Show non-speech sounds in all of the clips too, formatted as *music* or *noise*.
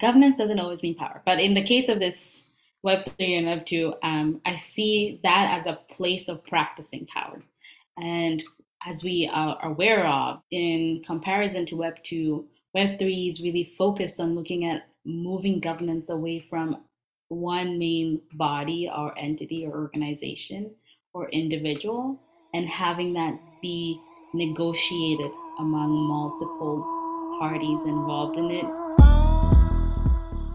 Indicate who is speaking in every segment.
Speaker 1: governance doesn't always mean power. But in the case of this Web3 and Web2, um, I see that as a place of practicing power. And as we are aware of, in comparison to Web2, Web3 is really focused on looking at moving governance away from one main body or entity or organization or individual and having that be negotiated among multiple parties involved in it.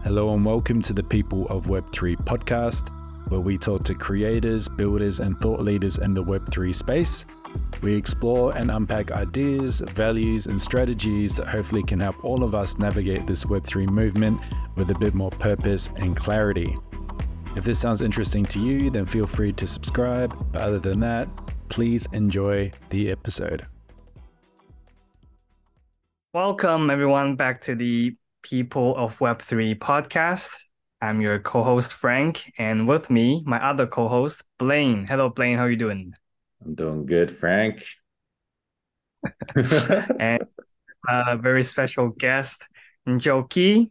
Speaker 2: Hello and welcome to the People of Web3 podcast, where we talk to creators, builders, and thought leaders in the Web3 space. We explore and unpack ideas, values, and strategies that hopefully can help all of us navigate this Web3 movement with a bit more purpose and clarity. If this sounds interesting to you, then feel free to subscribe. But other than that, please enjoy the episode.
Speaker 3: Welcome, everyone, back to the People of Web3 podcast. I'm your co-host Frank, and with me, my other co-host Blaine. Hello, Blaine. How are you doing?
Speaker 4: I'm doing good, Frank. *laughs* *laughs*
Speaker 3: and a very special guest, Njoki,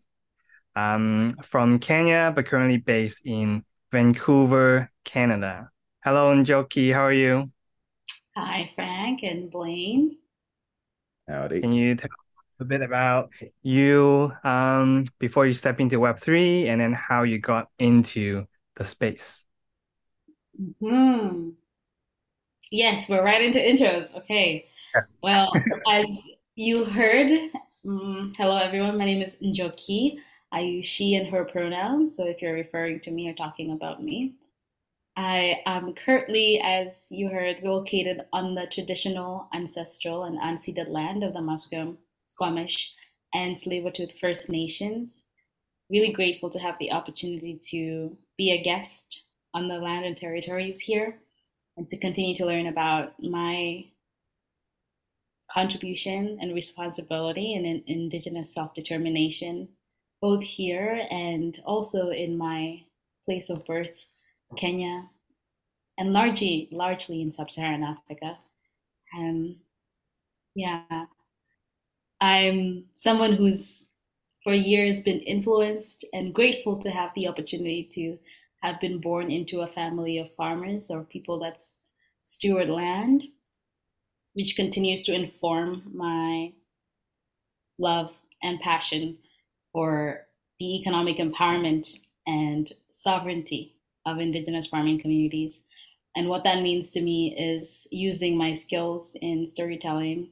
Speaker 3: um, from Kenya, but currently based in Vancouver, Canada. Hello, Njoki. How are you?
Speaker 1: Hi, Frank and Blaine.
Speaker 4: Howdy.
Speaker 3: Can you tell a bit about you um, before you step into Web3 and then how you got into the space.
Speaker 1: Hmm. Yes, we're right into intros. Okay.
Speaker 3: Yes.
Speaker 1: Well, *laughs* as you heard, um, hello everyone. My name is Njoki. I use she and her pronouns. So if you're referring to me or talking about me, I am currently, as you heard, located on the traditional, ancestral, and unceded land of the Musqueam Squamish, and Tsleil-Waututh First Nations. Really grateful to have the opportunity to be a guest on the land and territories here and to continue to learn about my contribution and responsibility in, in Indigenous self determination, both here and also in my place of birth, Kenya, and largely, largely in sub Saharan Africa. Um, yeah, I'm someone who's for years been influenced and grateful to have the opportunity to have been born into a family of farmers or people that steward land, which continues to inform my love and passion for the economic empowerment and sovereignty of Indigenous farming communities. And what that means to me is using my skills in storytelling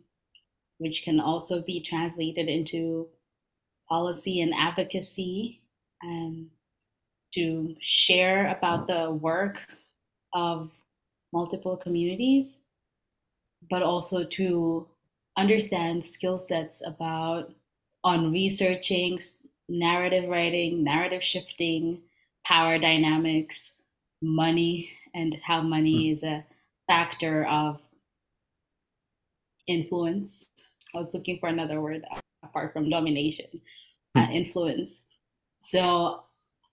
Speaker 1: which can also be translated into policy and advocacy um, to share about the work of multiple communities, but also to understand skill sets about on researching narrative writing, narrative shifting, power dynamics, money, and how money mm. is a factor of influence I was looking for another word apart from domination, uh, hmm. influence. So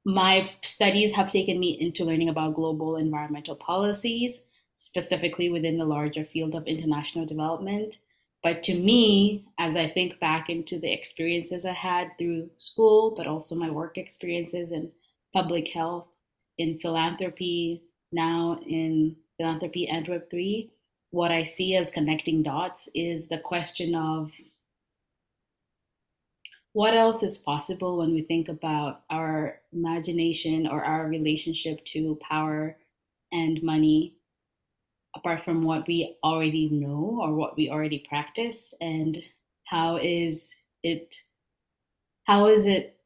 Speaker 1: my studies have taken me into learning about global environmental policies, specifically within the larger field of international development. But to me, as I think back into the experiences I had through school, but also my work experiences in public health, in philanthropy, now in philanthropy and Web3, what I see as connecting dots is the question of what else is possible when we think about our imagination or our relationship to power and money apart from what we already know or what we already practice and how is it how is it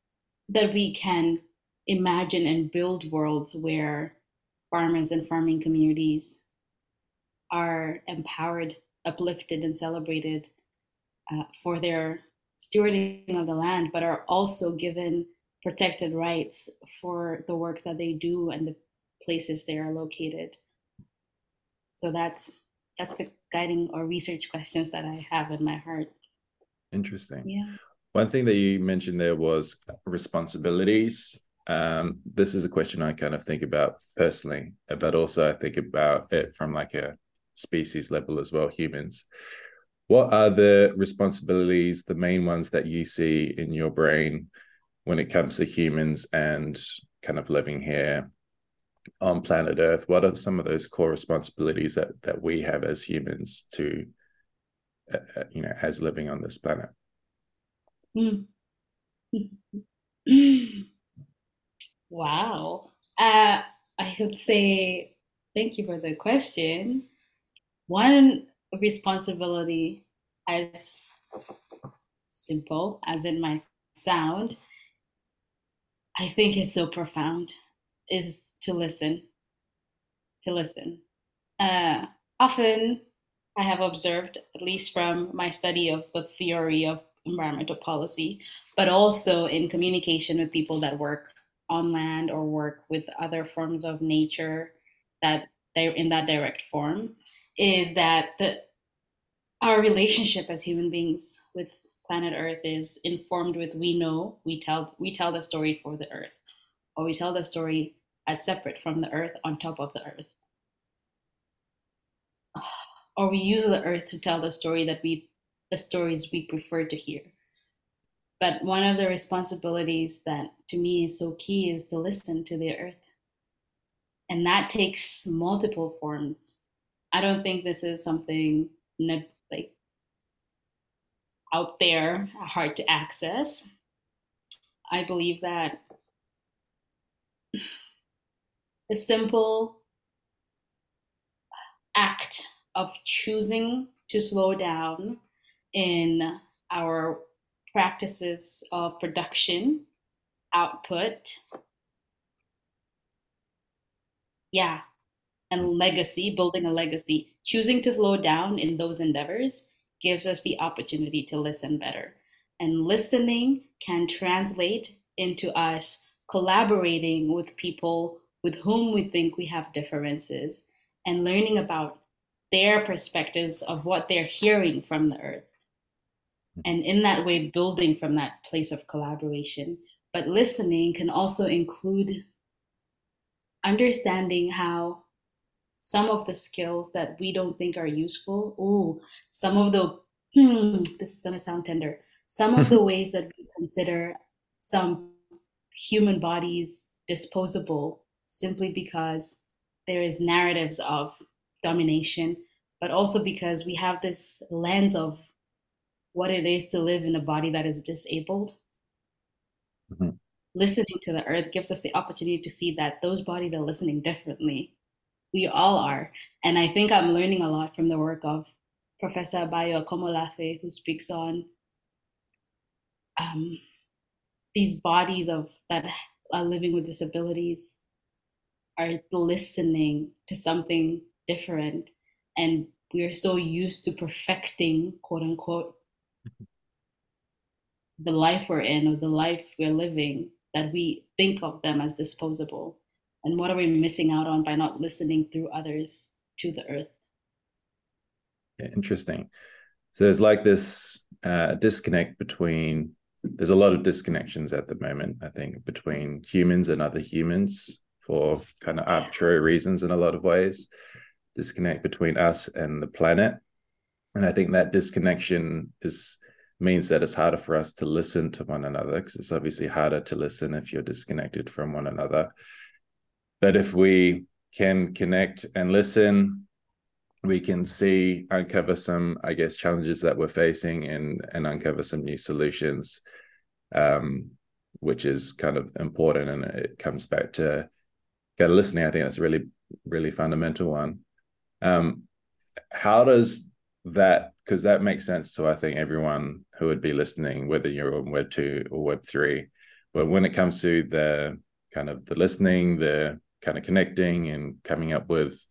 Speaker 1: that we can imagine and build worlds where farmers and farming communities are empowered, uplifted, and celebrated uh, for their stewarding of the land, but are also given protected rights for the work that they do and the places they are located. So that's that's the guiding or research questions that I have in my heart.
Speaker 4: Interesting.
Speaker 1: Yeah.
Speaker 4: One thing that you mentioned there was responsibilities. Um, this is a question I kind of think about personally, but also I think about it from like a species level as well, humans. What are the responsibilities, the main ones that you see in your brain when it comes to humans and kind of living here on planet Earth? What are some of those core responsibilities that that we have as humans to, uh, uh you know, as living on this planet?
Speaker 1: Mm. *clears throat* wow. Uh, I would say thank you for the question. One responsibility, as simple as it might sound, I think it's so profound, is to listen. To listen. Uh, often, I have observed, at least from my study of the theory of environmental policy, but also in communication with people that work on land or work with other forms of nature that they're in that direct form, is that the our relationship as human beings with planet Earth is informed with we know we tell we tell the story for the Earth, or we tell the story as separate from the Earth on top of the Earth, or we use the Earth to tell the story that we the stories we prefer to hear. But one of the responsibilities that to me is so key is to listen to the Earth, and that takes multiple forms. I don't think this is something like out there, hard to access. I believe that the simple act of choosing to slow down in our practices of production, output, yeah, and mm-hmm. legacy, building a legacy, choosing to slow down in those endeavors gives us the opportunity to listen better. And listening can translate into us collaborating with people with whom we think we have differences and learning about their perspectives of what they're hearing from the earth. And in that way, building from that place of collaboration. But listening can also include understanding how some of the skills that we don't think are useful. Oh, some of the hmm, this is gonna sound tender. Some of the *laughs* ways that we consider some human bodies disposable simply because there is narratives of domination, but also because we have this lens of what it is to live in a body that is disabled. Mm-hmm. Listening to the earth gives us the opportunity to see that those bodies are listening differently we all are. And I think I'm learning a lot from the work of Professor Bayo Akomolafe, who speaks on um, these bodies of that are living with disabilities are listening to something different. And we're so used to perfecting, quote unquote, the life we're in or the life we're living that we think of them as disposable and what are we missing out on by not listening through others to the earth?
Speaker 4: Interesting. So there's like this uh, disconnect between there's a lot of disconnections at the moment i think between humans and other humans for kind of arbitrary reasons in a lot of ways. Disconnect between us and the planet. And i think that disconnection is means that it's harder for us to listen to one another because it's obviously harder to listen if you're disconnected from one another but if we can connect and listen, we can see, uncover some, I guess, challenges that we're facing and and uncover some new solutions, um, which is kind of important. And it comes back to kind of listening. I think that's a really, really fundamental one. Um, how does that because that makes sense to I think everyone who would be listening, whether you're on Web two or Web three. But when it comes to the kind of the listening, the kind of connecting and coming up with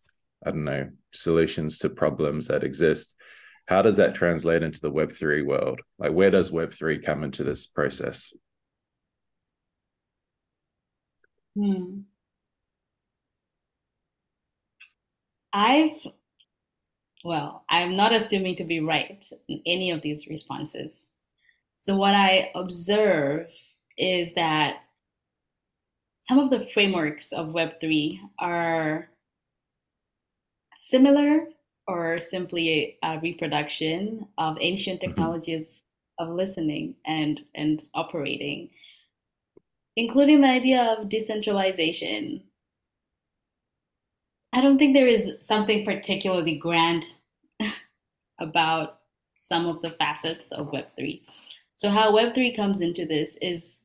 Speaker 4: i don't know solutions to problems that exist. How does that translate into the web3 world? Like where does web3 come into this process?
Speaker 1: Hmm. i've well i'm not assuming to be right in any of these responses. So what i observe is that some of the frameworks of Web3 are similar or simply a reproduction of ancient mm-hmm. technologies of listening and, and operating. including the idea of decentralization. I don't think there is something particularly grand *laughs* about some of the facets of Web3. So, how Web3 comes into this is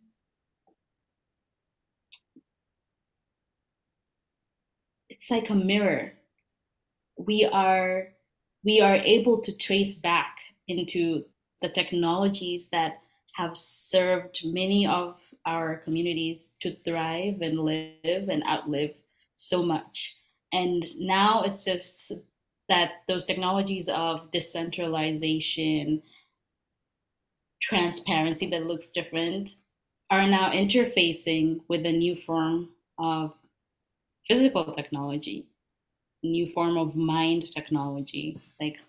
Speaker 1: it's like a mirror. We are we are able to trace back into the technologies that have served many of our communities to thrive and live and outlive so much. And now it's just that those technologies of decentralization, transparency that looks different, are now interfacing with a new form of physical technology, new form of mined technology, like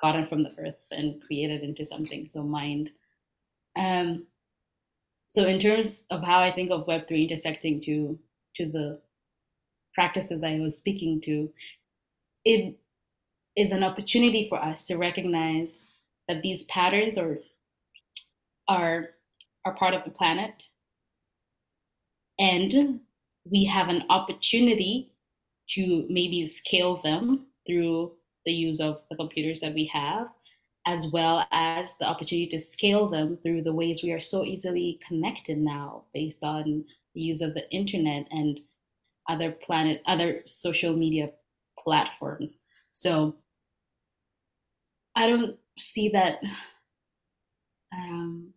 Speaker 1: gotten from the earth and created into something. So mined. Um, so in terms of how I think of Web3 intersecting to to the practices I was speaking to, it is an opportunity for us to recognize that these patterns are are are part of the planet and we have an opportunity to maybe scale them through the use of the computers that we have as well as the opportunity to scale them through the ways we are so easily connected now based on the use of the internet and other planet other social media platforms. So i don't see that um,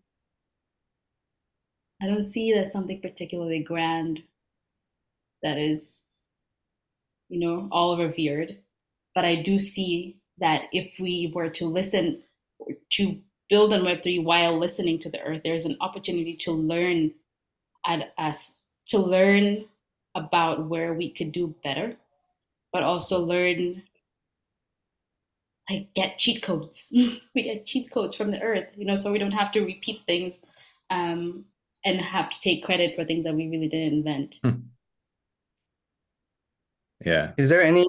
Speaker 1: i don't see that something particularly grand that is you know all revered. But i do see that if we were to listen to build on web3 while listening to the earth there's an opportunity to learn at us to learn about where we could do better but also learn like get cheat codes. *laughs* We get cheat codes from the earth you know so we don't have to repeat things um, and have to take credit for things that we really didn't invent.
Speaker 4: Hmm. Yeah
Speaker 3: is there any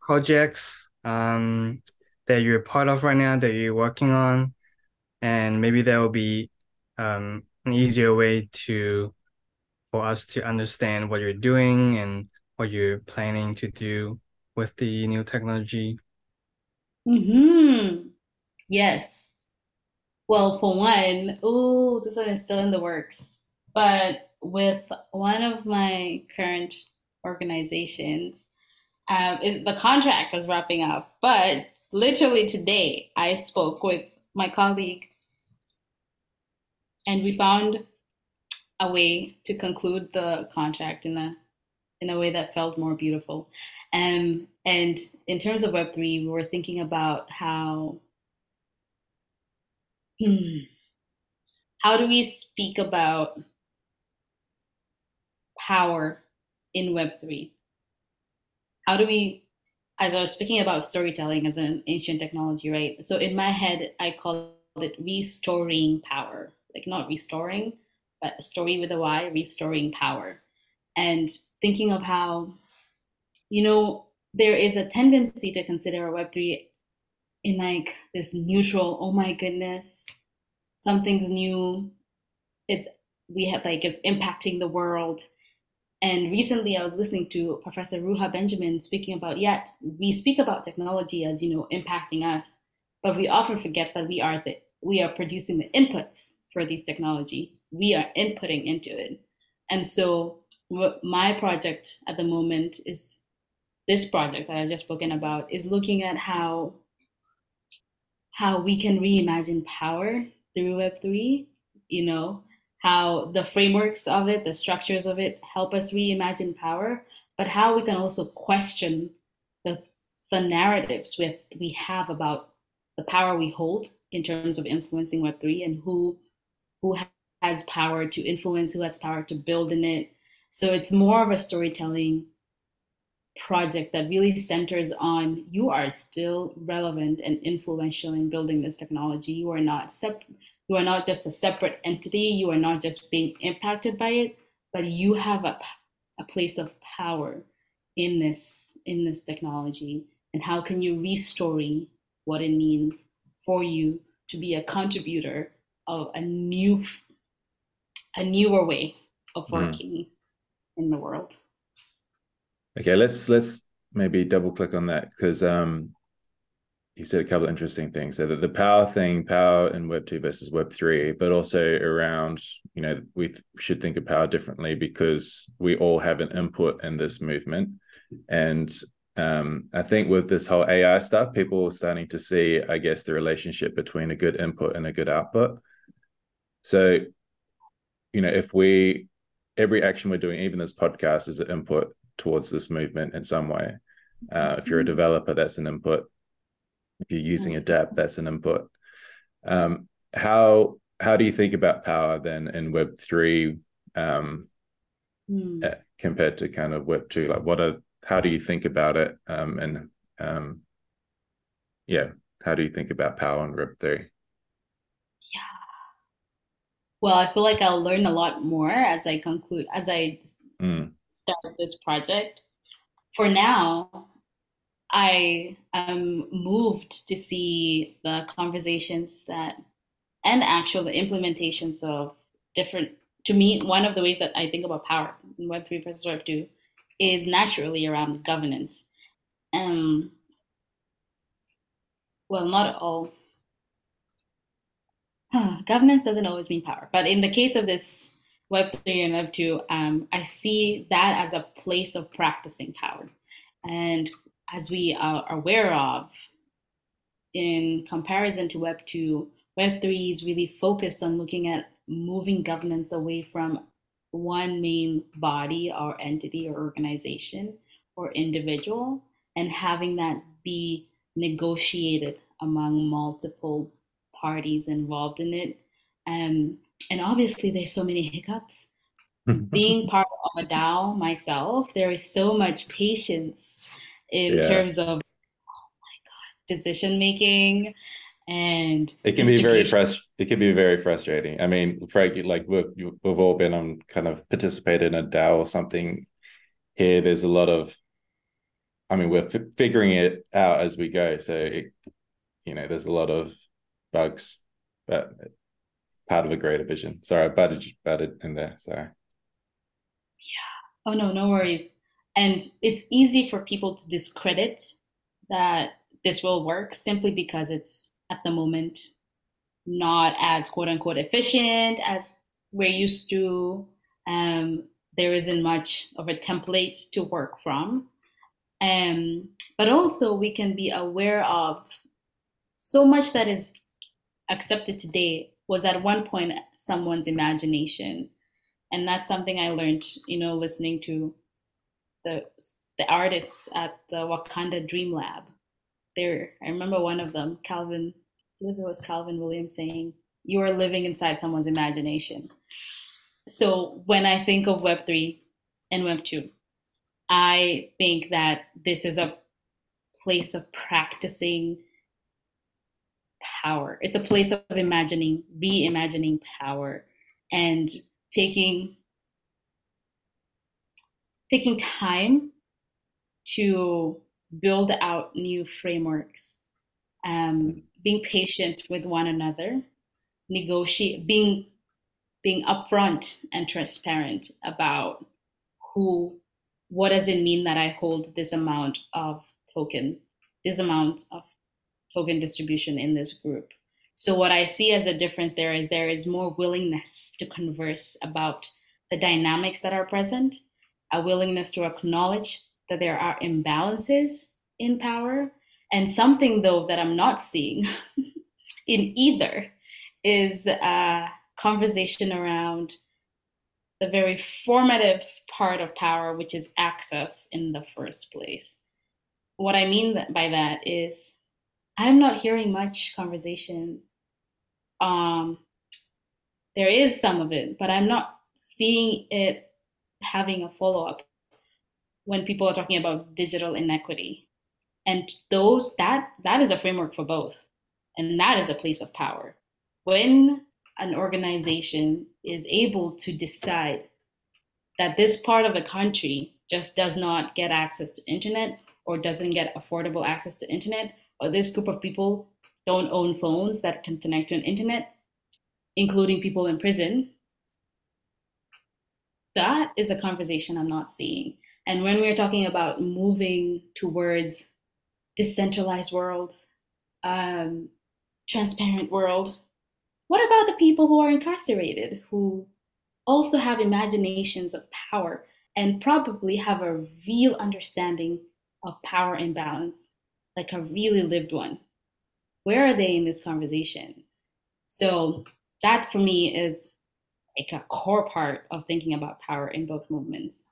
Speaker 3: projects um, that you're part of right now that you're working on and maybe that will be um, an easier way to for us to understand what you're doing and what you're planning to do with the new technology
Speaker 1: Mm-hmm. Yes. Well, for one, oh, this one is still in the works. But with one of my current organizations, um, it, the contract is wrapping up. But literally today, I spoke with my colleague, and we found a way to conclude the contract in a in a way that felt more beautiful. Um, and in terms of Web3, we were thinking about how hmm, how do we speak about power in Web3? How do we, as I was speaking about storytelling as an ancient technology, right? So in my head, I call it restorying power, like not restoring, but a story with a Y, restorying power. And thinking of how, you know, there is a tendency to consider a Web3 in like this neutral, oh my goodness, something's new. It's we have like it's impacting the world. And recently I was listening to Professor Ruha Benjamin speaking about yet we speak about technology as, you know, impacting us, but we often forget that we are the we are producing the inputs for these technology. We are inputting into it. And so my project at the moment is this project that I've just spoken about is looking at how how we can reimagine power through Web3, you know, how the frameworks of it, the structures of it help us reimagine power, but how we can also question the, the narratives with we have about the power we hold in terms of influencing Web3 and who who has power to influence, who has power to build in it, so it's more of a storytelling project that really centers on you are still relevant and influential in building this technology. You are not sep- you are not just a separate entity. You are not just being impacted by it, but you have a, a place of power in this in this technology. And how can you restory what it means for you to be a contributor of a new a newer way of working mm. in the world.
Speaker 4: Okay, let's let's maybe double click on that because um you said a couple of interesting things. So that the power thing, power in Web two versus Web three, but also around, you know, we should think of power differently because we all have an input in this movement. And um, I think with this whole AI stuff, people are starting to see, I guess, the relationship between a good input and a good output. So, you know, if we every action we're doing, even this podcast, is an input towards this movement in some way. Uh, if you're a mm-hmm. developer, that's an input if you're using a dApp, that's an input. Um, how how do you think about power then in Web three um, mm. compared to kind of Web two? Like, what are how do you think about it? Um, and um, yeah, how do you think about power in Web three?
Speaker 1: Yeah. Well, I feel like I'll learn a lot more as I conclude as I mm. start this project. For now, I am moved to see the conversations that and actual the implementations of different to me one of the ways that I think about power in Web three versus Web two is naturally around governance. Um well not all governance doesn't always mean power. But in the case of this Web three and Web two, um, I see that as a place of practicing power. And as we are aware of, in comparison to Web 2, Web 3 is really focused on looking at moving governance away from one main body or entity or organization or individual and having that be negotiated among multiple parties involved in it. Um, and obviously, there's so many hiccups. *laughs* Being part of a DAO myself, there is so much patience in yeah. terms of oh my god decision making and
Speaker 4: it can be very frust- it can be very frustrating. I mean frank like we've, we've all been on kind of participated in a dao or something here. There's a lot of i mean we're f- figuring it out as we go. So it, you know there's a lot of bugs but part of a greater vision. Sorry i butted, butted in there. Sorry.
Speaker 1: Yeah. Oh no no worries and it's easy for people to discredit that this will work simply because it's at the moment not as quote unquote efficient as we're used to. Um, there isn't much of a template to work from. Um, but also, we can be aware of so much that is accepted today was at one point someone's imagination. And that's something I learned, you know, listening to the the artists at the Wakanda Dream Lab. There, I remember one of them, Calvin. I believe it was Calvin Williams saying, "You are living inside someone's imagination." So when I think of Web three and Web two, I think that this is a place of practicing power. It's a place of imagining, reimagining power, and taking taking time to build out new frameworks, um, being patient with one another, negotiate, being being upfront and transparent about who, what does it mean that I hold this amount of token, this amount of token distribution in this group. So what I see as a difference there is there is more willingness to converse about the dynamics that are present a willingness to acknowledge that there are imbalances in power. And something, though, that I'm not seeing *laughs* in either is a conversation around the very formative part of power, which is access in the first place. What I mean by that is I'm not hearing much conversation. Um, there is some of it, but I'm not seeing it having a follow up when people are talking about digital inequity. And those that that is a framework for both. And that is a place of power. When an organization is able to decide that this part of the country just does not get access to internet or doesn't get affordable access to internet or this group of people don't own phones that can connect to an internet including people in prison that is a conversation I'm not seeing. And when we're talking about moving towards decentralized worlds, um, transparent world, what about the people who are incarcerated, who also have imaginations of power and probably have a real understanding of power imbalance, like a really lived one? Where are they in this conversation? So that for me is like a core part of thinking about power in both movements.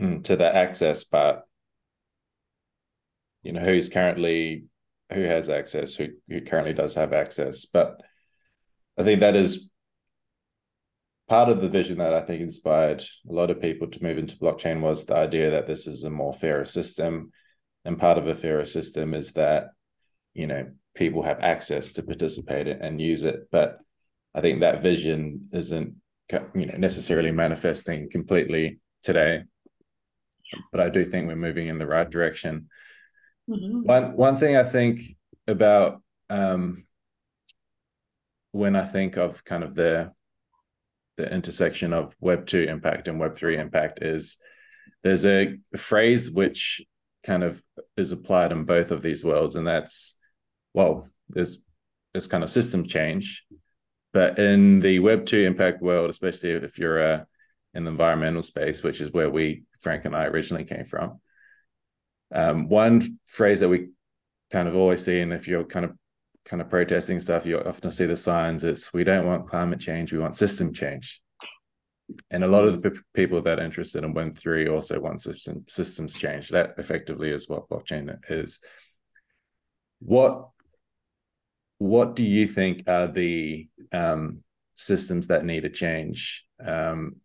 Speaker 4: Mm, to the access part, you know, who's currently who has access, who who currently does have access, but I think that is part of the vision that I think inspired a lot of people to move into blockchain was the idea that this is a more fairer system. And part of a fairer system is that, you know, people have access to participate and use it. But I think that vision isn't you know necessarily manifesting completely today. But I do think we're moving in the right direction. Mm-hmm. One one thing I think about um, when I think of kind of the the intersection of Web two impact and Web three impact is there's a phrase which kind of is applied in both of these worlds, and that's well, there's this kind of system change, but in the Web two impact world, especially if you're uh, in the environmental space, which is where we Frank and I originally came from. Um, one phrase that we kind of always see, and if you're kind of kind of protesting stuff, you often see the signs. It's we don't want climate change, we want system change. And a lot of the p- people that are interested in Web three also want system systems change. That effectively is what blockchain is. What what do you think are the um, systems that need a change um,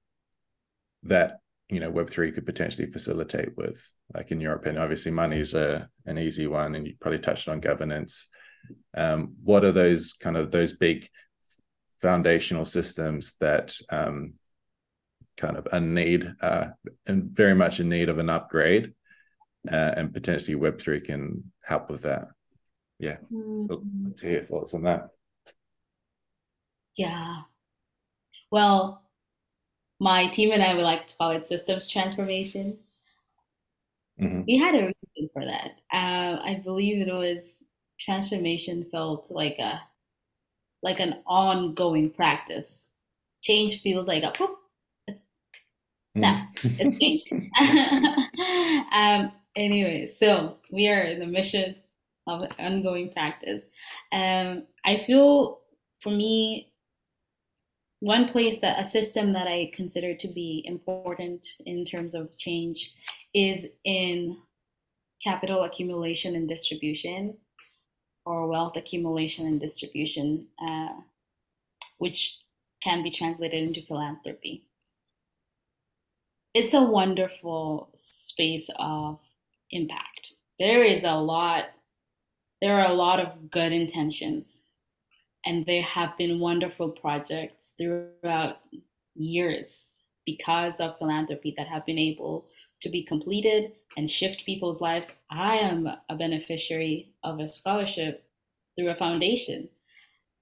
Speaker 4: that you know Web three could potentially facilitate with? Like in your opinion, obviously money is an easy one, and you probably touched on governance. Um, what are those kind of those big foundational systems that um, kind of a need uh, and very much in need of an upgrade, uh, and potentially Web three can help with that. Yeah, mm-hmm. to hear your thoughts on that.
Speaker 1: Yeah, well, my team and I would like to call it systems transformation. Mm-hmm. We had a reason for that. Uh, I believe it was transformation felt like a like an ongoing practice. Change feels like a whoop, it's snap, mm. it's change. *laughs* um, anyway, so we are in the mission of ongoing practice. Um, I feel for me, one place that a system that I consider to be important in terms of change is in capital accumulation and distribution or wealth accumulation and distribution, uh, which can be translated into philanthropy. It's a wonderful space of impact. There is a lot, there are a lot of good intentions, and there have been wonderful projects throughout years because of philanthropy that have been able to be completed and shift people's lives. I am a beneficiary of a scholarship through a foundation.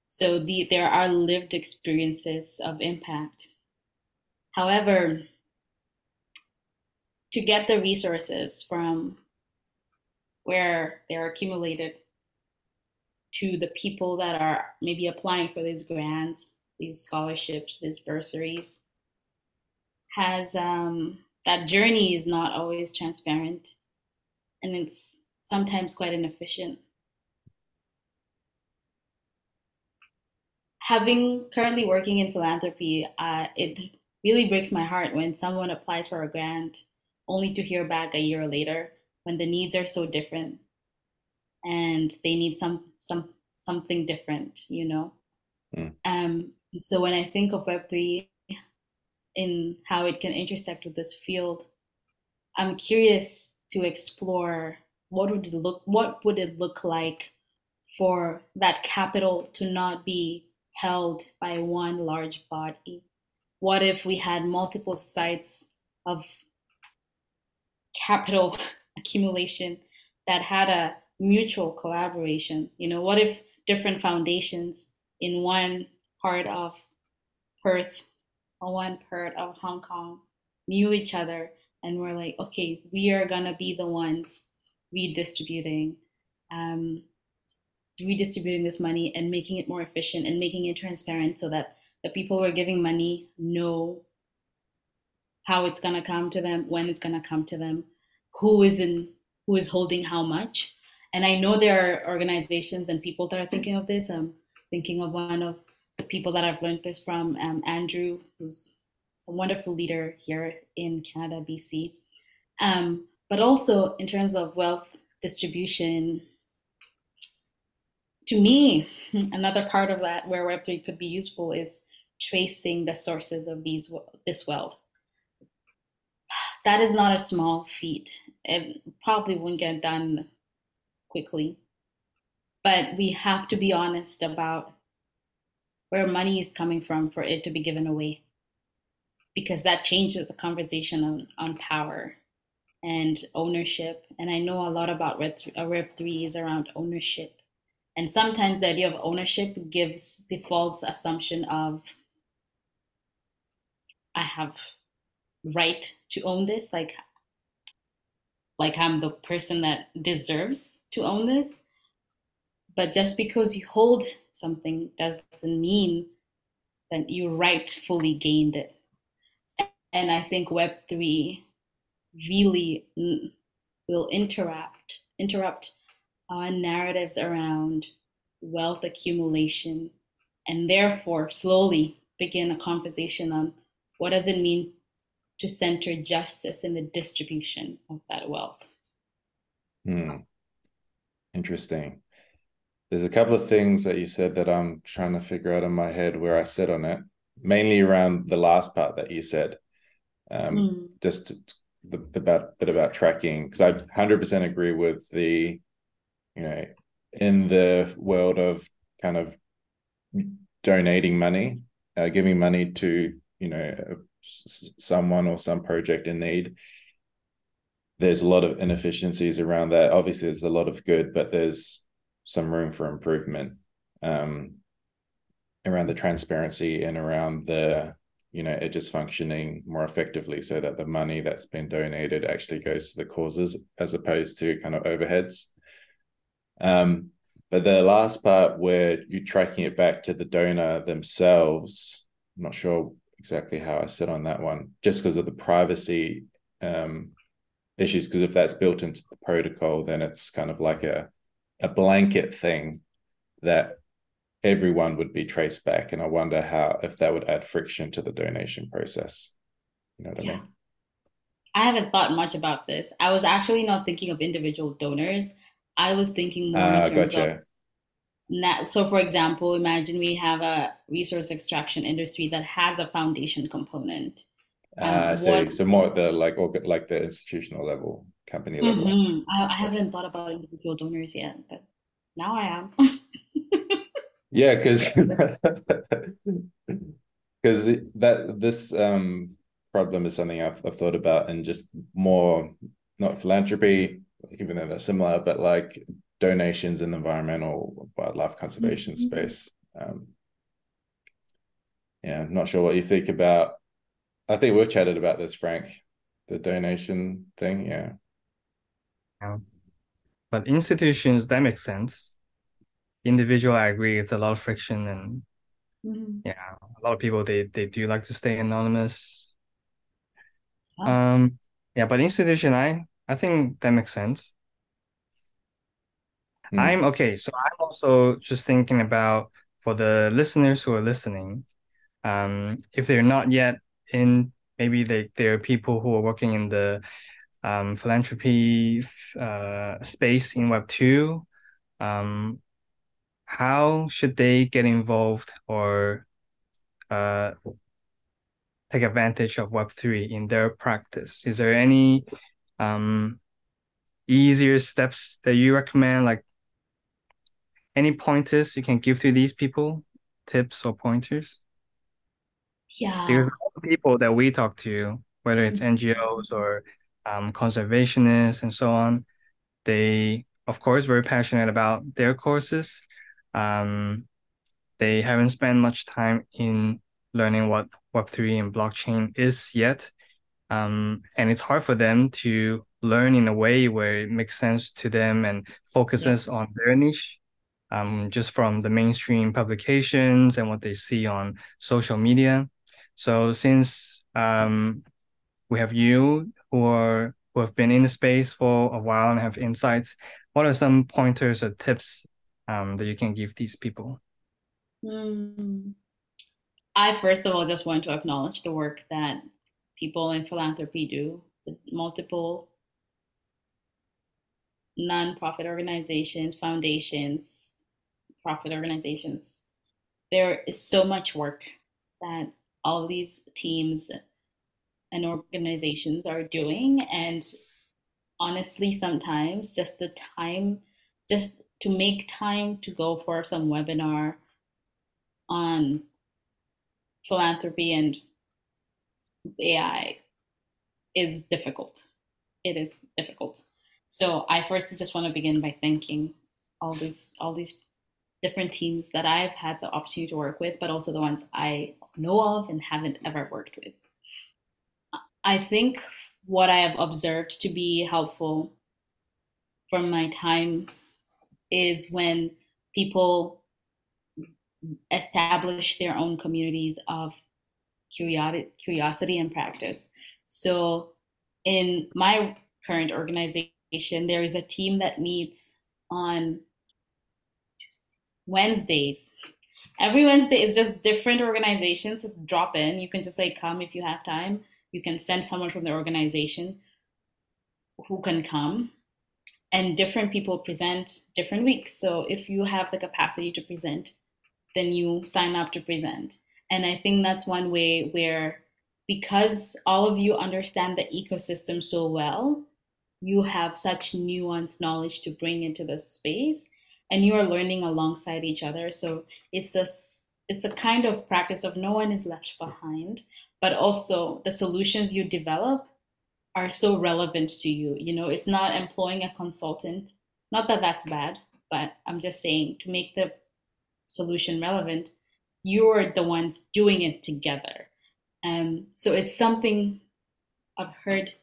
Speaker 1: So the, there are lived experiences of impact. However, to get the resources from where they're accumulated to the people that are maybe applying for these grants, these scholarships, these bursaries, has um, that journey is not always transparent and it's sometimes quite inefficient. Having currently working in philanthropy, uh, it really breaks my heart when someone applies for a grant only to hear back a year later when the needs are so different and they need some some something different, you know. Mm. Um, so when I think of Web three in how it can intersect with this field, I'm curious to explore what would it look what would it look like for that capital to not be held by one large body? What if we had multiple sites of capital *laughs* accumulation that had a mutual collaboration? You know, what if different foundations in one part of Perth or one part of Hong Kong knew each other and were like, okay, we are gonna be the ones redistributing, um, redistributing this money and making it more efficient and making it transparent so that the people who are giving money know how it's gonna come to them, when it's gonna come to them, who is in who is holding how much. And I know there are organizations and people that are thinking of this. I'm thinking of one of the people that I've learned this from, um, Andrew, who's a wonderful leader here in Canada, BC. Um, but also in terms of wealth distribution, to me, *laughs* another part of that where Web3 could be useful is tracing the sources of these this wealth. *sighs* That is not a small feat. It probably wouldn't get done quickly. But we have to be honest about where money is coming from for it to be given away. Because that changes the conversation on, on power and ownership. And I know a lot about Web3, uh, Web3 is around ownership. And sometimes the idea of ownership gives the false assumption of I have right to own this, like like I'm the person that deserves to own this. But just because you hold something doesn't mean that you rightfully gained it. And I think Web3 really will interrupt interrupt our narratives around wealth accumulation and therefore slowly begin a conversation on what does it mean to center justice in the distribution of that wealth.
Speaker 4: Hmm. Interesting. There's a couple of things that you said that I'm trying to figure out in my head where I sit on it, mainly around the last part that you said. Um, mm. Just the, the about, bit about tracking, because I 100% agree with the, you know, in the world of kind of donating money, uh, giving money to, you know, someone or some project in need there's a lot of inefficiencies around that. Obviously there's a lot of good but there's some room for improvement um, around the transparency and around the you know it just functioning more effectively so that the money that's been donated actually goes to the causes as opposed to kind of overheads. Um, but the last part where you're tracking it back to the donor themselves i'm not sure exactly how I sit on that one, just because of the privacy um, issues. Because if that's built into the protocol, then it's kind of like a a blanket thing that everyone would be traced back. And I wonder how if that would add friction to the donation process. You know what yeah. I mean?
Speaker 1: I haven't thought much about this. I was actually not thinking of individual donors. I was thinking more uh, in terms gotcha. of so for example imagine we have a resource extraction industry that has a foundation component.
Speaker 4: Uh, so, what, so more at the like or like the institutional level company level. Mm-hmm.
Speaker 1: I, I, haven't thought about individual donors yet but now i am. *laughs*
Speaker 4: Yeah because because *laughs* that this um problem is something I've, I've thought about and just more not philanthropy even though they're similar but like donations in the environmental wildlife conservation mm-hmm. space. Um, yeah, I'm not sure what you think about. I think we've chatted about this, Frank, the donation thing. Yeah.
Speaker 3: Yeah. But institutions, that makes sense. Individual, I agree, it's a lot of friction and mm-hmm. yeah, a lot of people they they do like to stay anonymous. Um yeah, but institution, I I think that makes sense. Mm. I'm okay. So I'm also just thinking about for the listeners who are listening, um, if they're not yet in, maybe they there are people who are working in the um, philanthropy uh, space in Web two. Um, how should they get involved or uh, take advantage of Web three in their practice? Is there any um, easier steps that you recommend, like any pointers you can give to these people, tips or pointers?
Speaker 1: Yeah.
Speaker 3: People that we talk to, whether it's NGOs or um, conservationists and so on, they, of course, very passionate about their courses. Um, they haven't spent much time in learning what Web3 and blockchain is yet. Um, and it's hard for them to learn in a way where it makes sense to them and focuses yeah. on their niche um, just from the mainstream publications and what they see on social media. So since um, we have you who are who have been in the space for a while and have insights, what are some pointers or tips um, that you can give these people?
Speaker 1: Mm. I first of all just want to acknowledge the work that people in philanthropy do, the multiple nonprofit organizations, foundations, profit organizations. There is so much work that all these teams and organizations are doing. And honestly, sometimes just the time, just to make time to go for some webinar on philanthropy and AI is difficult. It is difficult. So I first just want to begin by thanking all these all these different teams that I've had the opportunity to work with, but also the ones I know of and haven't ever worked with. I think what I have observed to be helpful from my time is when people establish their own communities of curiosity and practice. So, in my current organization, there is a team that meets on Wednesdays. Every Wednesday is just different organizations. It's drop in. You can just like come if you have time. You can send someone from the organization who can come. And different people present different weeks. So if you have the capacity to present, then you sign up to present. And I think that's one way where, because all of you understand the ecosystem so well, you have such nuanced knowledge to bring into the space and you are learning alongside each other. So it's a, it's a kind of practice of no one is left behind, but also the solutions you develop are so relevant to you. You know, it's not employing a consultant. Not that that's bad, but I'm just saying to make the solution relevant, you're the ones doing it together. Um, so it's something I've heard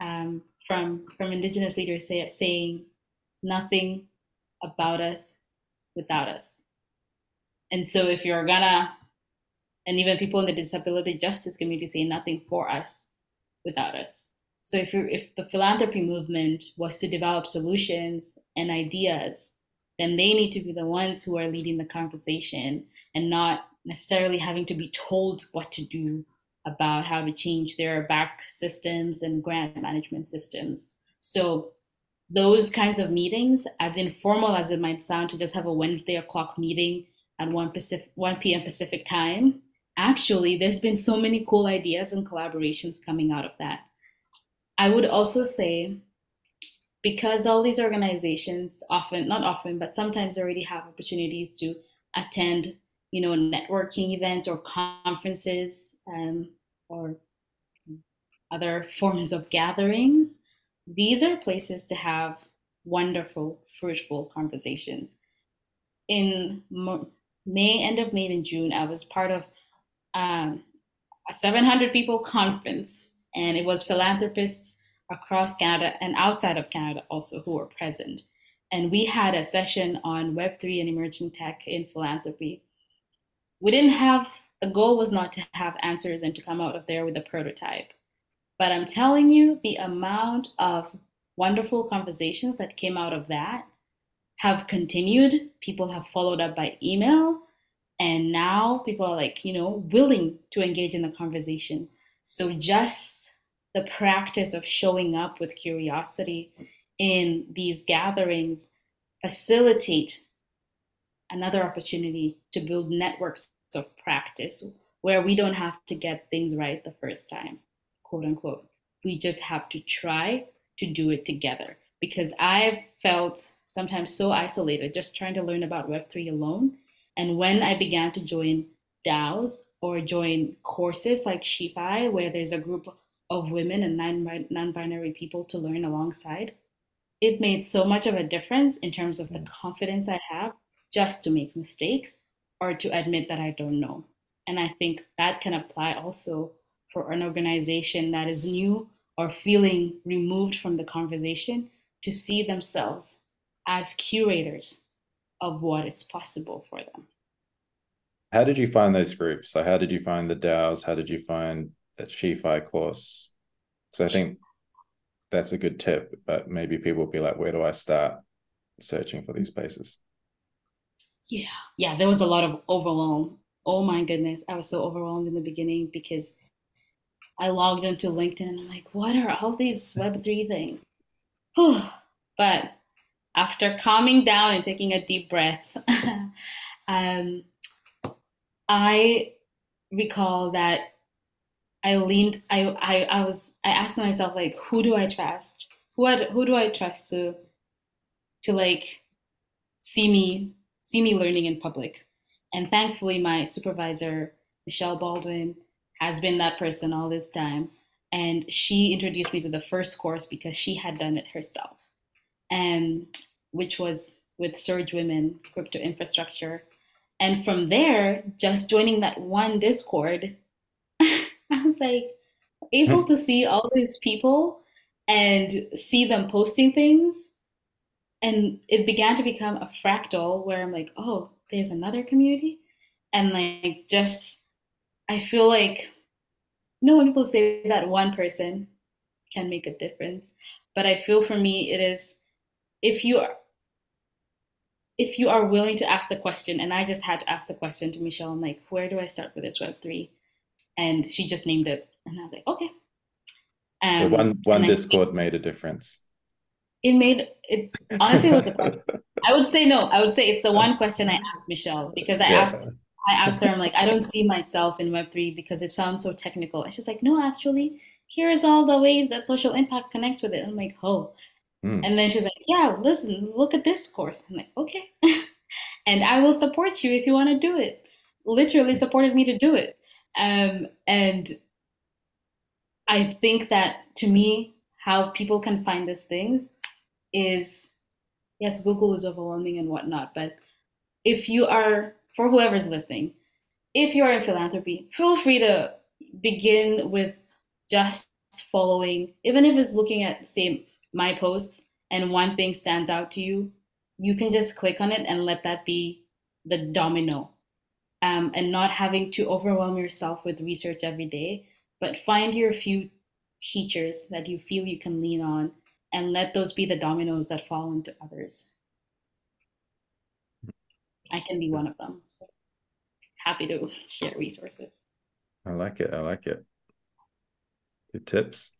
Speaker 1: um, from from indigenous leaders say, saying nothing about us without us. And so if you're gonna, and even people in the disability justice community say nothing for us without us. So if you if the philanthropy movement was to develop solutions and ideas, then they need to be the ones who are leading the conversation and not necessarily having to be told what to do about how to change their back systems and grant management systems. So those kinds of meetings, as informal as it might sound to just have a Wednesday o'clock meeting at 1, Pacific, 1 p.m. Pacific time, actually, there's been so many cool ideas and collaborations coming out of that. I would also say, because all these organizations often, not often, but sometimes already have opportunities to attend, you know, networking events or conferences um, or other forms of gatherings, these are places to have wonderful, fruitful conversations. In May, end of May and June, I was part of um, a 700 people conference, and it was philanthropists across Canada and outside of Canada also who were present. And we had a session on Web3 and emerging tech in philanthropy. We didn't have, the goal was not to have answers and to come out of there with a prototype. But I'm telling you, the amount of wonderful conversations that came out of that have continued. People have followed up by email. And now people are like, you know, willing to engage in the conversation. So just the practice of showing up with curiosity in these gatherings facilitate another opportunity to build networks of practice where we don't have to get things right the first time quote unquote. We just have to try to do it together because I've felt sometimes so isolated just trying to learn about Web3 alone. And when I began to join DAOs or join courses like SheFi, where there's a group of women and non binary people to learn alongside, it made so much of a difference in terms of the confidence I have just to make mistakes or to admit that I don't know. And I think that can apply also for an organization that is new or feeling removed from the conversation to see themselves as curators of what is possible for them.
Speaker 4: How did you find those groups? Like, how did you find the DAOs? How did you find the SheFi course? Because I think that's a good tip, but maybe people will be like, where do I start searching for these places?
Speaker 1: Yeah, yeah, there was a lot of overwhelm. Oh my goodness, I was so overwhelmed in the beginning because I logged into LinkedIn and I'm like, what are all these Web3 things? but after calming down and taking a deep breath, *laughs* um, I recall that I leaned, I, I, I was, I asked myself, like, who do I trust? Who, who do I trust to, to like see me, see me learning in public? And thankfully, my supervisor, Michelle Baldwin, has been that person all this time. And she introduced me to the first course because she had done it herself, and which was with Surge Women Crypto Infrastructure. And from there, just joining that one Discord, *laughs* I was like able to see all these people and see them posting things. And it began to become a fractal where I'm like, oh, there's another community. And like just I feel like no one people say that one person can make a difference, but I feel for me it is if you are if you are willing to ask the question, and I just had to ask the question to Michelle, I'm like, where do I start with this Web three? And she just named it, and I was like, okay.
Speaker 4: Um, so one one Discord made a difference.
Speaker 1: It made it honestly. *laughs* I would say no. I would say it's the one question I asked Michelle because I yeah. asked I asked her, I'm like, I don't see myself in Web3 because it sounds so technical. And she's like, no, actually, here's all the ways that social impact connects with it. I'm like, oh. Mm. And then she's like, yeah, listen, look at this course. I'm like, okay. *laughs* and I will support you if you want to do it. Literally supported me to do it. Um, and I think that to me, how people can find these things is yes, Google is overwhelming and whatnot, but if you are for whoever's listening, if you're in philanthropy, feel free to begin with just following, even if it's looking at, say, my posts and one thing stands out to you, you can just click on it and let that be the domino. Um, and not having to overwhelm yourself with research every day, but find your few teachers that you feel you can lean on and let those be the dominoes that fall into others. I can be one of them. So happy to share resources.
Speaker 4: I like it. I like it. Good tips.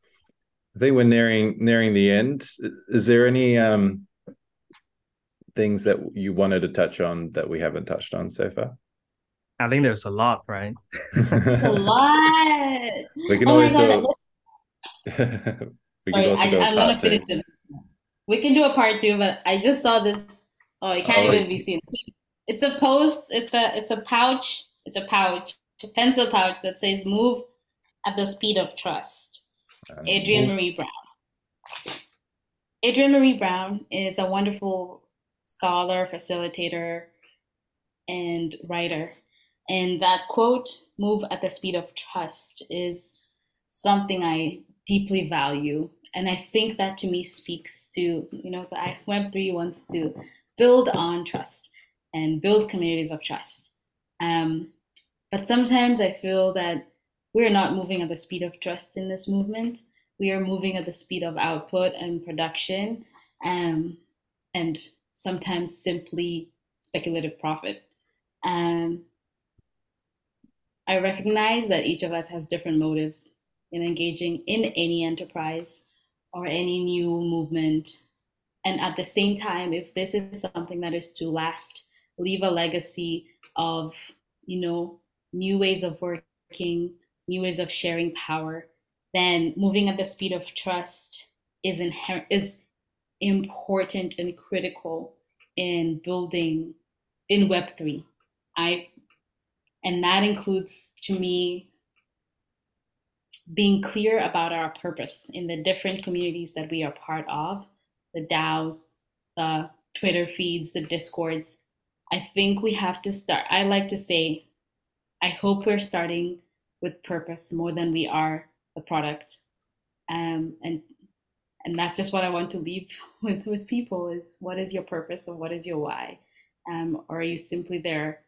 Speaker 4: I think we're nearing nearing the end. Is there any um things that you wanted to touch on that we haven't touched on so far?
Speaker 3: I think there's a lot, right?
Speaker 1: It's a *laughs* lot.
Speaker 4: We can oh always do it. *laughs* we can
Speaker 1: Sorry, also I, I'm gonna finish it. We can do a part two, but I just saw this. Oh, it can't oh, even be seen. It's a post. It's a it's a pouch. It's a pouch, a pencil pouch that says "Move at the speed of trust." Um, Adrienne Maree Brown. Adrienne Maree Brown is a wonderful scholar, facilitator, and writer. And that quote, "Move at the speed of trust," is something I deeply value, and I think that to me speaks to you know the Web three wants to build on trust and build communities of trust. Um, but sometimes I feel that we're not moving at the speed of trust in this movement. We are moving at the speed of output and production, um, and sometimes simply speculative profit. Um, I recognize that each of us has different motives in engaging in any enterprise or any new movement. And at the same time, if this is something that is to last leave a legacy of, you know, new ways of working, new ways of sharing power, then moving at the speed of trust is inherent is important and critical in building in Web3. I and that includes to me being clear about our purpose in the different communities that we are part of, the DAOs, the Twitter feeds, the Discords, I think we have to start. I like to say I hope we're starting with purpose more than we are the product. Um, and and that's just what I want to leave *laughs* with with people is what is your purpose and what is your why, um, or are you simply there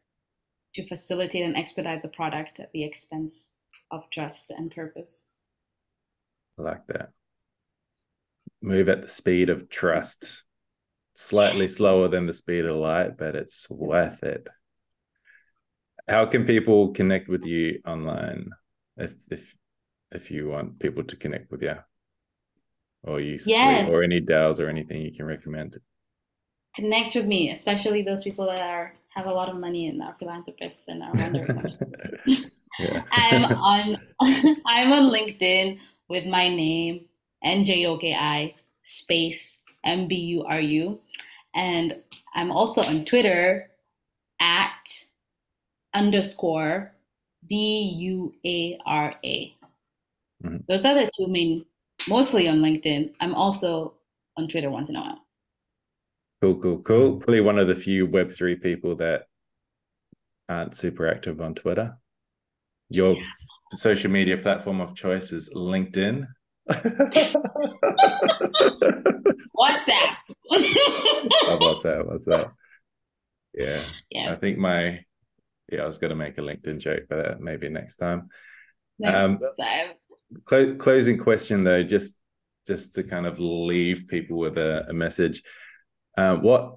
Speaker 1: to facilitate and expedite the product at the expense of trust and purpose?
Speaker 4: I like that. Move at the speed of trust. Slightly slower than the speed of light, but it's worth it. How can people connect with you online if if if you want people to connect with you? Or you
Speaker 1: yes.
Speaker 4: or any DAOs or anything you can recommend?
Speaker 1: Connect with me, especially those people that are have a lot of money and are philanthropists and are wondering. *laughs* yeah. *laughs* I'm *laughs* on I'm on LinkedIn with my name N J O K I space M B U R U, and I'm also on Twitter at underscore D U A R A. Mm-hmm. Those are the two main, mostly on LinkedIn. I'm also on Twitter once in a while.
Speaker 4: Cool, cool, cool. Probably one of the few Web3 people that aren't super active on Twitter. Your yeah. social media platform of choice is LinkedIn. WhatsApp. oh, WhatsApp, WhatsApp. Yeah. Yeah. I think my yeah, I was going to make a LinkedIn joke, but maybe next time. Next um, time. Cl- closing question though, just just to kind of leave people with a, a message. Uh, what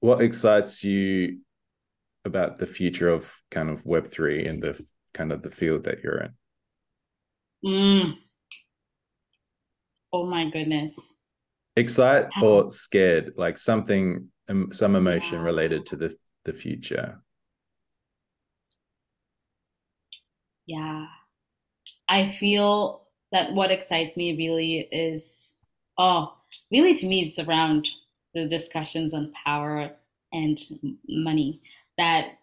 Speaker 4: what excites you about the future of kind of Web three in the kind of the field that you're in?
Speaker 1: Mm. Oh my goodness.
Speaker 4: Excite or scared, like something, um, some emotion related to the the future.
Speaker 1: yeah i feel that what excites me really is oh really to me it's around the discussions on power and money that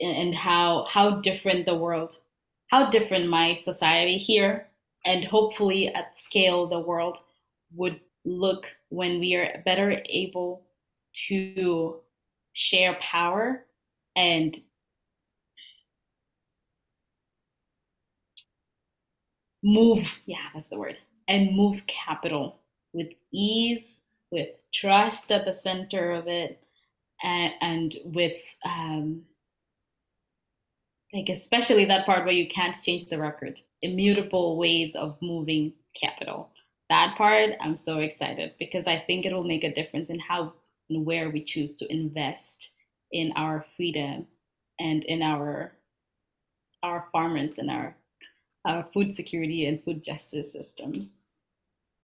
Speaker 1: and how how different the world how different my society here and hopefully at scale the world would look when we are better able to share power and move yeah that's the word and move capital with ease with trust at the center of it and, and with um, like especially that part where you can't change the record immutable ways of moving capital that part i'm so excited because i think it will make a difference in how and where we choose to invest in our freedom and in our our farmers and our our food security and food justice systems.